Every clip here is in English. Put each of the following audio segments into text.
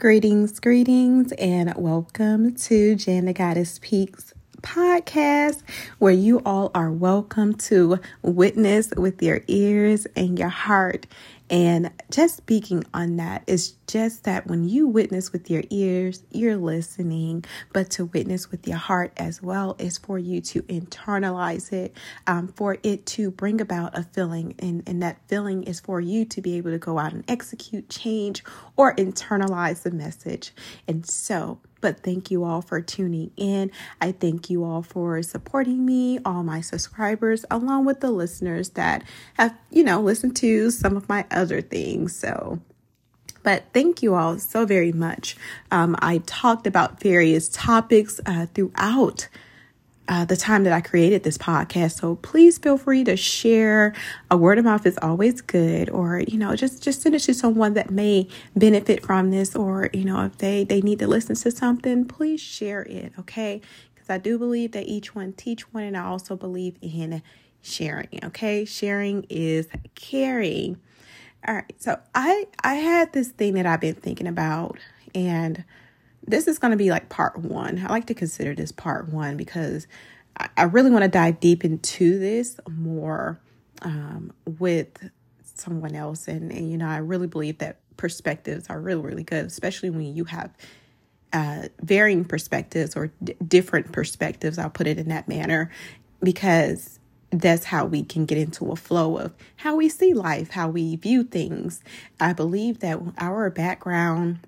Greetings, greetings, and welcome to Jan the Goddess Peaks podcast, where you all are welcome to witness with your ears and your heart and just speaking on that is just that when you witness with your ears, you're listening, but to witness with your heart as well is for you to internalize it, um, for it to bring about a feeling. And, and that feeling is for you to be able to go out and execute change or internalize the message. And so, but thank you all for tuning in. I thank you all for supporting me, all my subscribers, along with the listeners that have, you know, listened to some of my other things. So, but thank you all so very much. Um, I talked about various topics uh, throughout uh, the time that I created this podcast. So please feel free to share. A word of mouth is always good, or you know, just just send it to someone that may benefit from this, or you know, if they they need to listen to something, please share it. Okay, because I do believe that each one teach one, and I also believe in sharing. Okay, sharing is caring. All right, so I I had this thing that I've been thinking about, and this is going to be like part one. I like to consider this part one because I, really want to dive deep into this more um, with someone else. And, and, you know, I really believe that perspectives are really, really good, especially when you have uh, varying perspectives or d- different perspectives. I'll put it in that manner because that's how we can get into a flow of how we see life, how we view things. I believe that our background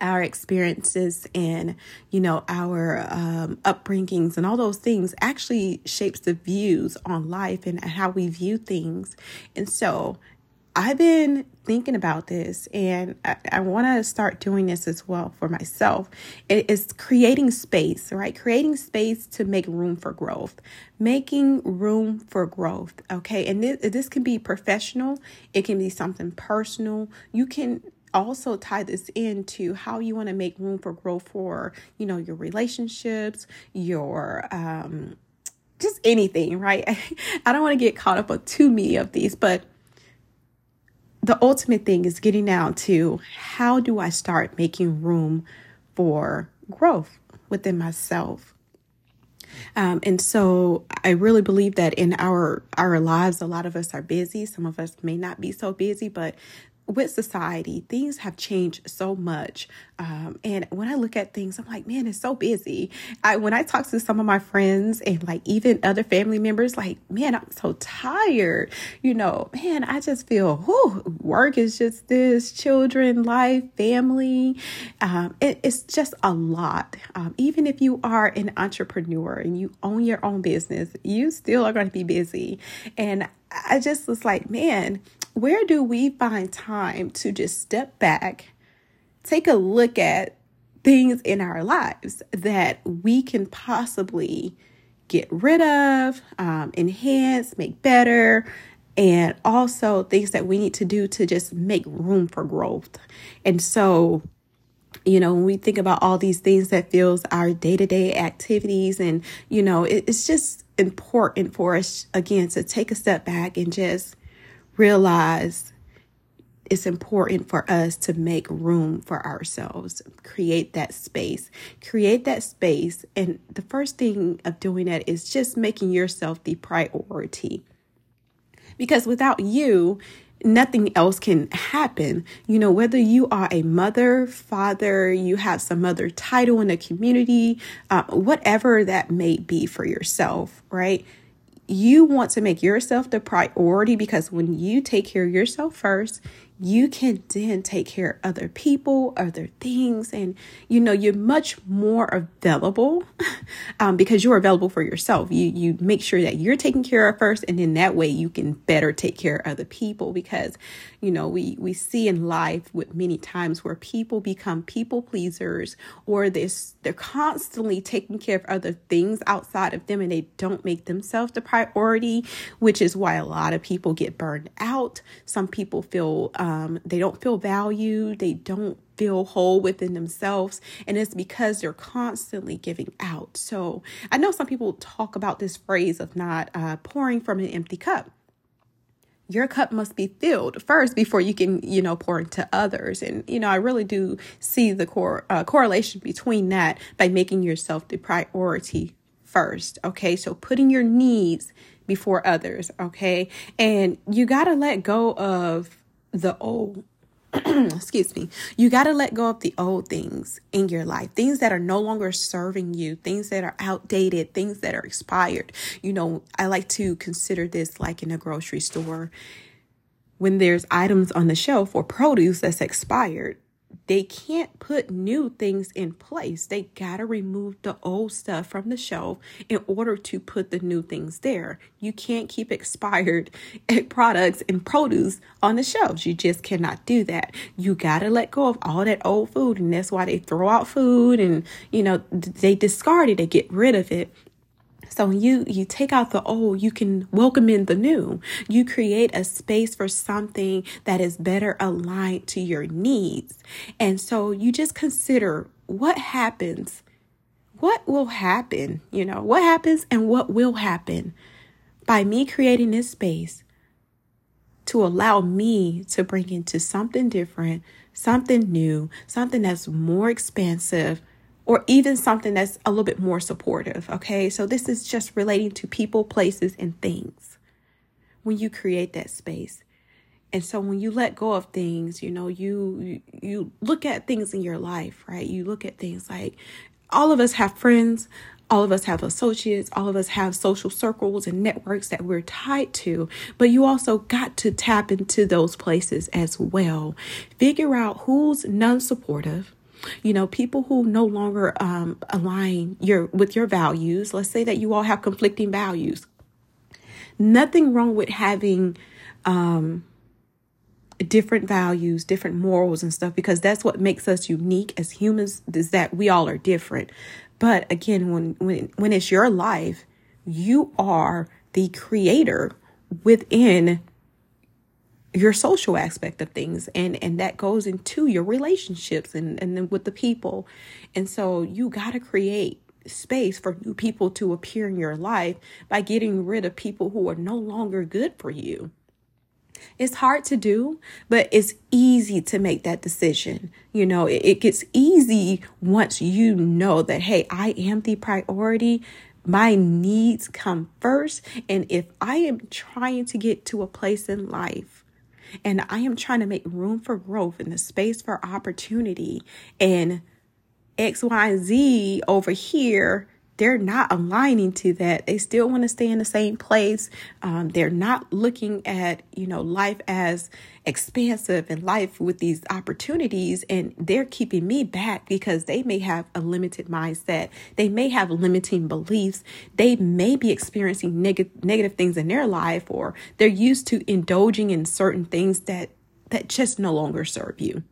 our experiences and you know our um, upbringings and all those things actually shapes the views on life and how we view things. And so i've been thinking about this and i, I want to start doing this as well for myself. It is creating space right? Creating space to make room for growth making room for growth okay? And this, this can be professional. It can be something personal. You can also tie this into how you want to make room for growth for you know your relationships your um just anything right i don't want to get caught up on too many of these but the ultimate thing is getting down to how do i start making room for growth within myself um, and so I really believe that in our our lives, a lot of us are busy. Some of us may not be so busy, but with society, things have changed so much. Um, and when I look at things, I'm like, man, it's so busy. I when I talk to some of my friends and like even other family members, like, man, I'm so tired. You know, man, I just feel, whew, work is just this, children, life, family. Um, it, it's just a lot. Um, even if you are an entrepreneur and you own your own business, you still are going to be busy. And I just was like, man, where do we find time to just step back, take a look at things in our lives that we can possibly get rid of, um, enhance, make better, and also things that we need to do to just make room for growth. And so, you know, when we think about all these things that fills our day-to-day activities and, you know, it, it's just important for us again to take a step back and just realize it's important for us to make room for ourselves, create that space, create that space. And the first thing of doing that is just making yourself the priority. Because without you, nothing else can happen. You know, whether you are a mother, father, you have some other title in the community, uh, whatever that may be for yourself, right? You want to make yourself the priority because when you take care of yourself first, you can then take care of other people, other things, and you know you're much more available um, because you're available for yourself. You you make sure that you're taken care of first, and then that way you can better take care of other people. Because you know we we see in life with many times where people become people pleasers, or this they're constantly taking care of other things outside of them, and they don't make themselves the priority, which is why a lot of people get burned out. Some people feel um, um, they don't feel valued, they don't feel whole within themselves, and it's because they're constantly giving out. So I know some people talk about this phrase of not uh, pouring from an empty cup. your cup must be filled first before you can, you know, pour into others. And, you know, I really do see the core uh, correlation between that by making yourself the priority first. Okay. So putting your needs before others. Okay. And you got to let go of the old excuse me, you got to let go of the old things in your life, things that are no longer serving you, things that are outdated, things that are expired. You know, I like to consider this like in a grocery store when there's items on the shelf or produce that's expired they can't put new things in place. They got to remove the old stuff from the shelf in order to put the new things there. You can't keep expired products and produce on the shelves. You just cannot do that. You got to let go of all that old food. And that's why they throw out food and, you know, they discard it, they get rid of it so when you you take out the old, you can welcome in the new. You create a space for something that is better aligned to your needs. And so you just consider what happens. What will happen? You know, what happens and what will happen by me creating this space to allow me to bring into something different, something new, something that's more expansive, or even something that's a little bit more supportive. Okay. So this is just relating to people, places, and things when you create that space. And so when you let go of things, you know, you you look at things in your life, right? You look at things like all of us have friends, all of us have associates, all of us have social circles and networks that we're tied to, but you also got to tap into those places as well. Figure out who's non supportive you know people who no longer um, align your with your values let's say that you all have conflicting values. Nothing wrong with having um, different values different morals and stuff because that's what makes us unique as humans is that we all are different. But again when when when it's your life you are the creator within your social aspect of things and and that goes into your relationships and and then with the people and so you got to create space for new people to appear in your life by getting rid of people who are no longer good for you it's hard to do, but it's easy to make that decision. You know, it, it, gets easy once you know that, hey, I am the priority. My needs come first. And if I am trying to get to a place in life and I am trying to make room for growth and the space for opportunity. And X, Y, and Z over here they're not aligning to that. They still want to stay in the same place. Um, they're not looking at, you know, life as expansive and life with these opportunities. And they're keeping me back because they may have a limited mindset. They may have limiting beliefs. They may be experiencing neg- negative things in their life, or they're used to indulging in certain things that that just no longer serve you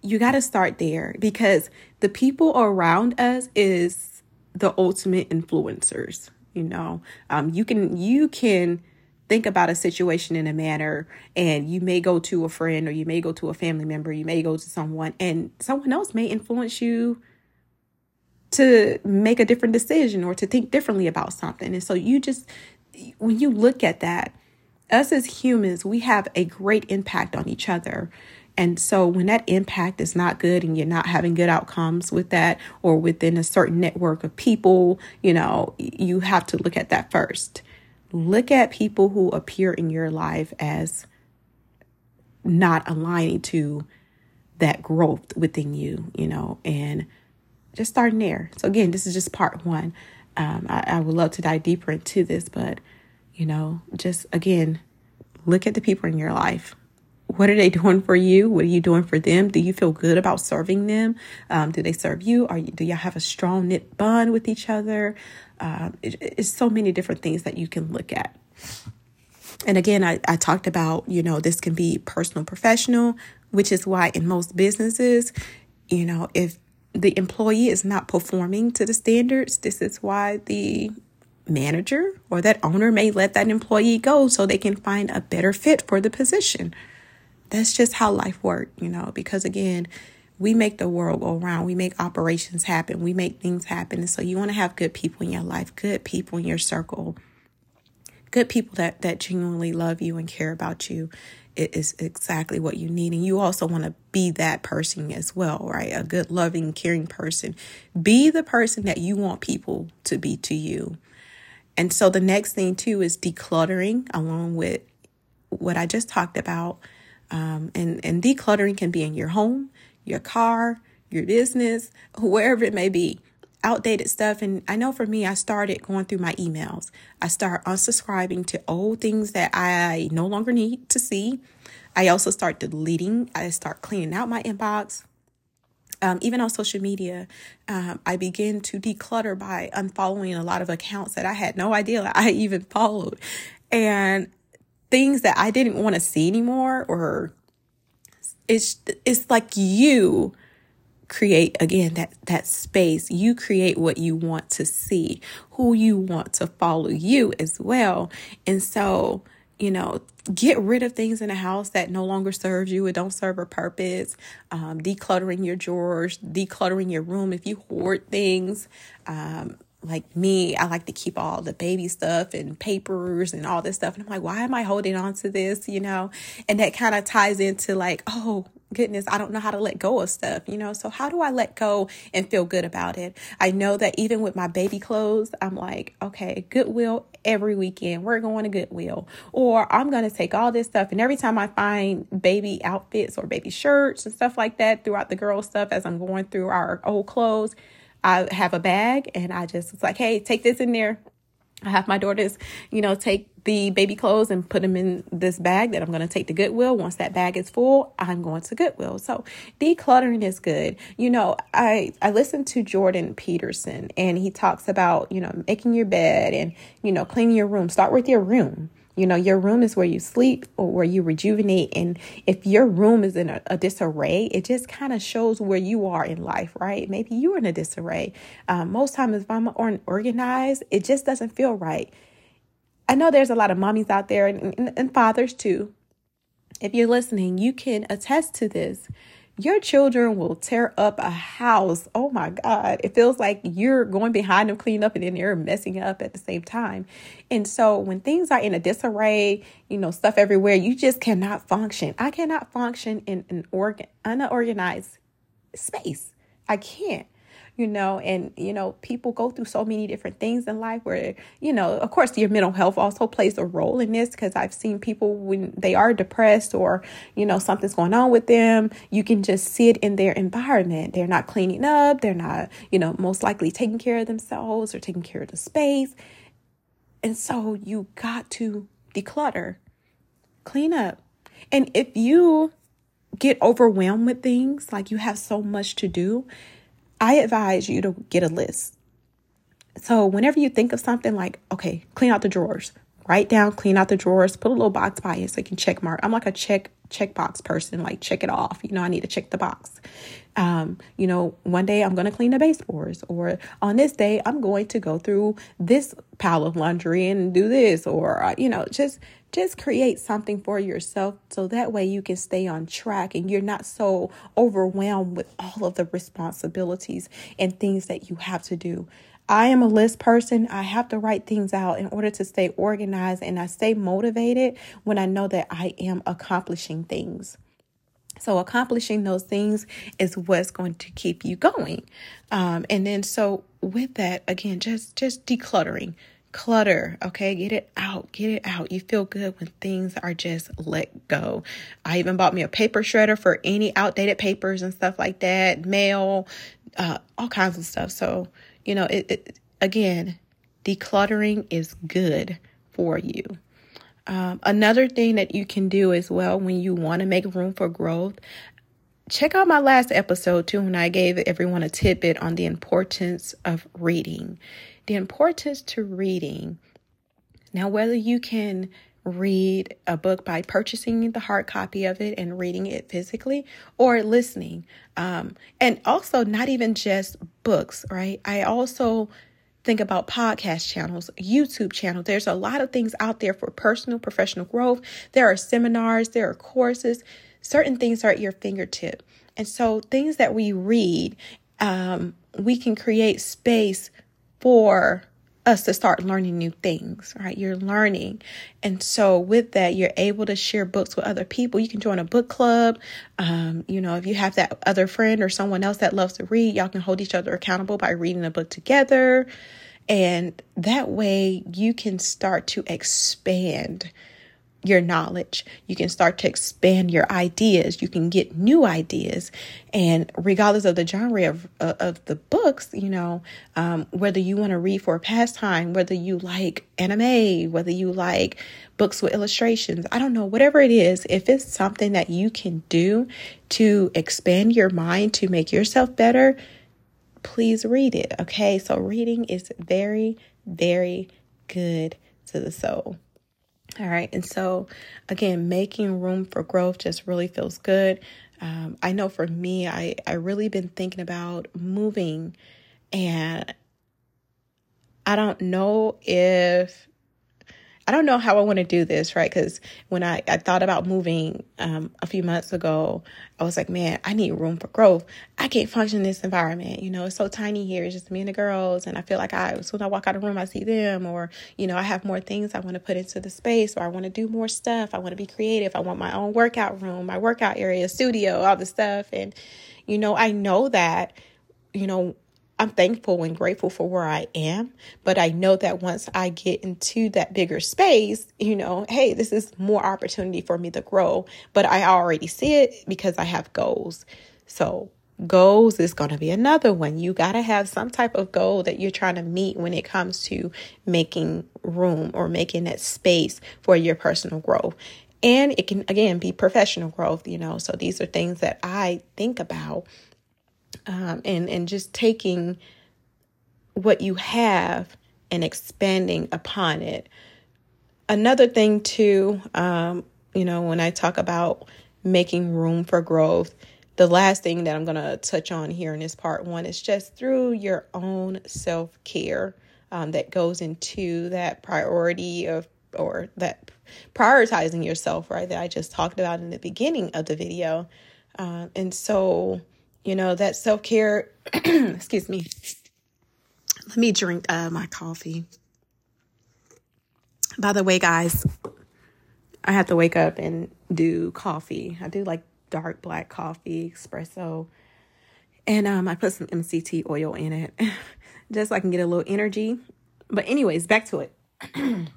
you got to start there because the people around us is the ultimate influencers you know? Um, you can you can think about a situation in a manner and you may go to a friend or you may go to a family member you may go to someone and someone else may influence you to make a different decision or to think differently about something. And so you just when you look at that us as humans we have a great impact on each other and so when that impact is not good and you're not having good outcomes with that or within a certain network of people, you know, you have to look at that first. Look at people who appear in your life as not aligning to that growth within you, you know, and just starting there. So again, this is just part one. Um, I, I would love to dive deeper into this, but you know, just again, look at the people in your life what are they doing for you? What are you doing for them? Do you feel good about serving them? Um, do they serve you? Are you, do y'all have a strong knit bond with each other? Um, it, it's so many different things that you can look at. And again, I, I talked about, you know, this can be personal, professional, which is why in most businesses, you know, if the employee is not performing to the standards, this is why the manager or that owner may let that employee go so they can find a better fit for the position that's just how life works, you know, because again, we make the world go around. We make operations happen. We make things happen. And so you want to have good people in your life, good people in your circle, good people that that genuinely love you and care about you it is exactly what you need and you also want to be that person as well right a good loving caring person be the person that you want people to be to you and so the next thing too is decluttering along with what i just talked about um, and and decluttering can be in your home your car your business wherever it may be outdated stuff. And I know for me, I started going through my emails. I start unsubscribing to old things that I no longer need to see. I also start deleting. I start cleaning out my inbox. Um, even on social media, um, I begin to declutter by unfollowing a lot of accounts that I had no idea I even followed, and things that I didn't want to see anymore. Or it's it's like you create again that that space. You create what you want to see who you want to follow you as well. And so you know get rid of things in the house that no longer serves you it don't serve a purpose. Um, decluttering your drawers decluttering your room if you hoard things. Um, like me, I like to keep all the baby stuff and papers and all this stuff. And I'm like, why am I holding on to this? You know, and that kind of ties into like, oh, goodness, I don't know how to let go of stuff, you know? So, how do I let go and feel good about it? I know that even with my baby clothes, I'm like, okay, Goodwill every weekend. We're going to Goodwill. Or I'm going to take all this stuff. And every time I find baby outfits or baby shirts and stuff like that throughout the girl stuff as I'm going through our old clothes, I have a bag and I just, it's like, hey, take this in there. I have my daughters, you know, take the baby clothes and put them in this bag that I'm going to take to Goodwill. Once that bag is full, I'm going to Goodwill. So decluttering is good. You know, I I listened to Jordan Peterson and he talks about, you know, making your bed and, you know, cleaning your room. Start with your room. You know, your room is where you sleep or where you rejuvenate. And if your room is in a, a disarray, it just kind of shows where you are in life, right? Maybe you're in a disarray. Um, most times, if I'm organized, it just doesn't feel right. I know there's a lot of mommies out there and, and, and fathers too. If you're listening, you can attest to this your children will tear up a house. Oh my God. It feels like you're going behind them cleaning up and then you're messing up at the same time. And so when things are in a disarray, you know, stuff everywhere, you just cannot function. I cannot function in an organ unorganized space. I can't you know, and, you know, people go through so many different things in life where, you know, of course, your mental health also plays a role in this because I've seen people when they are depressed or, you know, something's going on with them, you can just see it in their environment. They're not cleaning up, they're not, you know, most likely taking care of themselves or taking care of the space. And so you got to declutter, clean up. And if you get overwhelmed with things, like you have so much to do, I advise you to get a list. So whenever you think of something like, okay, clean out the drawers, write down, clean out the drawers, put a little box by it so you can check mark. I'm like a check check box person, like check it off. You know, I need to check the box. Um, you know, one day I'm going to clean the baseboards, or on this day I'm going to go through this pile of laundry and do this, or uh, you know, just just create something for yourself so that way you can stay on track and you're not so overwhelmed with all of the responsibilities and things that you have to do. I am a list person. I have to write things out in order to stay organized and I stay motivated when I know that I am accomplishing things. So accomplishing those things is what's going to keep you going. Um, and then so with that, again, just just decluttering, clutter okay? Get it out get it out. You feel good when things are just let go. I even bought me a paper shredder for any outdated papers and stuff like that mail uh, all kinds of stuff. So you know it, it again decluttering is good for you. Um, another thing that you can do as well when you want to make room for growth check out my last episode too when i gave everyone a tidbit on the importance of reading the importance to reading. Now, whether you can read a book by purchasing the hard copy of it and reading it physically or listening. Um, and also, not even just books, right? I also think about podcast channels, YouTube channels. There's a lot of things out there for personal, professional growth. There are seminars, there are courses, certain things are at your fingertip. And so, things that we read, um, we can create space for us to start learning new things, right? You're learning. And so with that, you're able to share books with other people. You can join a book club. Um, you know, if you have that other friend or someone else that loves to read, y'all can hold each other accountable by reading a book together. And that way you can start to expand your knowledge. You can start to expand your ideas. You can get new ideas. And regardless of the genre of, uh, of the books, you know, um, whether you want to read for a pastime, whether you like anime, whether you like books with illustrations, I don't know, whatever it is, if it's something that you can do to expand your mind, to make yourself better, please read it. Okay. So reading is very, very good to the soul. All right. And so, again, making room for growth just really feels good. Um, I know for me, I, I really been thinking about moving and I don't know if I don't know how I want to do this, right? Because when I, I thought about moving um, a few months ago, I was like, man, I need room for growth. I can't function in this environment. You know, it's so tiny here. It's just me and the girls. And I feel like I, as soon as I walk out of the room, I see them. Or, you know, I have more things I want to put into the space or I want to do more stuff. I want to be creative. I want my own workout room, my workout area, studio, all the stuff. And, you know, I know that, you know, I'm thankful and grateful for where I am, but I know that once I get into that bigger space, you know, hey, this is more opportunity for me to grow, but I already see it because I have goals. So, goals is going to be another one. You got to have some type of goal that you're trying to meet when it comes to making room or making that space for your personal growth. And it can, again, be professional growth, you know. So, these are things that I think about um, and and just taking what you have and expanding upon it. Another thing too, um, you know, when I talk about making room for growth, the last thing that I'm going to touch on here in this part one is just through your own self care um, that goes into that priority of or that prioritizing yourself, right? That I just talked about in the beginning of the video. Uh, and so, you know, that self care, excuse me. Let me drink uh, my coffee. By the way, guys, I have to wake up and do coffee. I do like dark black coffee, espresso. And um, I put some MCT oil in it just so I can get a little energy. But, anyways, back to it.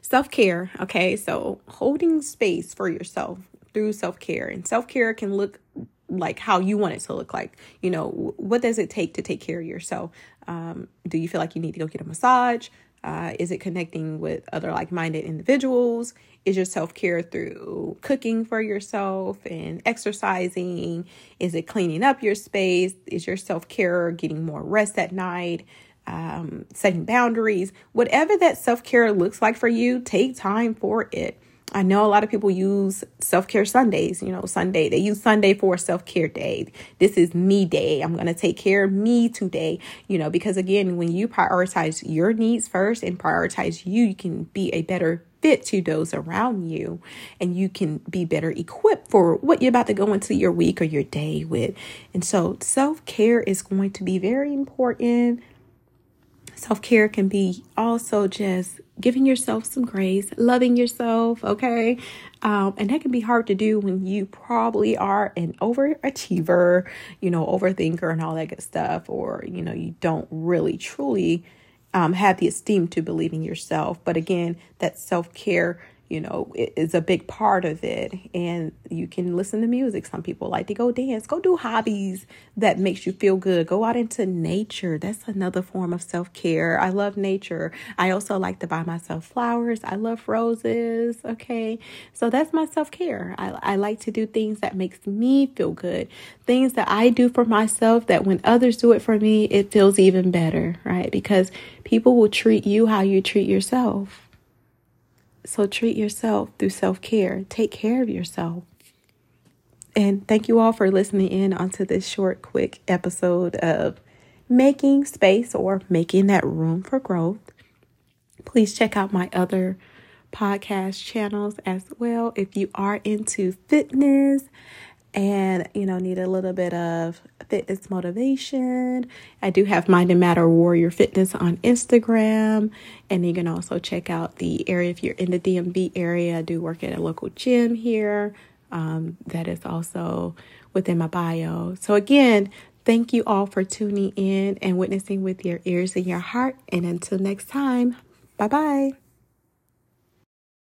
self care. Okay. So, holding space for yourself through self care. And self care can look like how you want it to look like. You know, what does it take to take care of yourself? Um, do you feel like you need to go get a massage? Uh, is it connecting with other like minded individuals? Is your self care through cooking for yourself and exercising? Is it cleaning up your space? Is your self care getting more rest at night? Um, setting boundaries? Whatever that self care looks like for you, take time for it. I know a lot of people use self care Sundays, you know, Sunday. They use Sunday for self care day. This is me day. I'm going to take care of me today, you know, because again, when you prioritize your needs first and prioritize you, you can be a better fit to those around you and you can be better equipped for what you're about to go into your week or your day with. And so, self care is going to be very important. Self care can be also just giving yourself some grace, loving yourself, okay? Um, and that can be hard to do when you probably are an overachiever, you know, overthinker and all that good stuff, or, you know, you don't really truly um, have the esteem to believe in yourself. But again, that self care you know, it is a big part of it. And you can listen to music. Some people like to go dance, go do hobbies that makes you feel good. Go out into nature. That's another form of self-care. I love nature. I also like to buy myself flowers. I love roses. Okay. So that's my self-care. I, I like to do things that makes me feel good. Things that I do for myself that when others do it for me, it feels even better, right? Because people will treat you how you treat yourself. So treat yourself through self care. Take care of yourself. And thank you all for listening in onto this short, quick episode of making space or making that room for growth. Please check out my other podcast channels as well if you are into fitness and you know need a little bit of fitness motivation. I do have mind and matter warrior fitness on instagram. And you can also check out the area if you're in the dmv area i do work at a local gym here um, that is also within my bio. So again thank you all for tuning in and witnessing with your ears and your heart. And until next time bye bye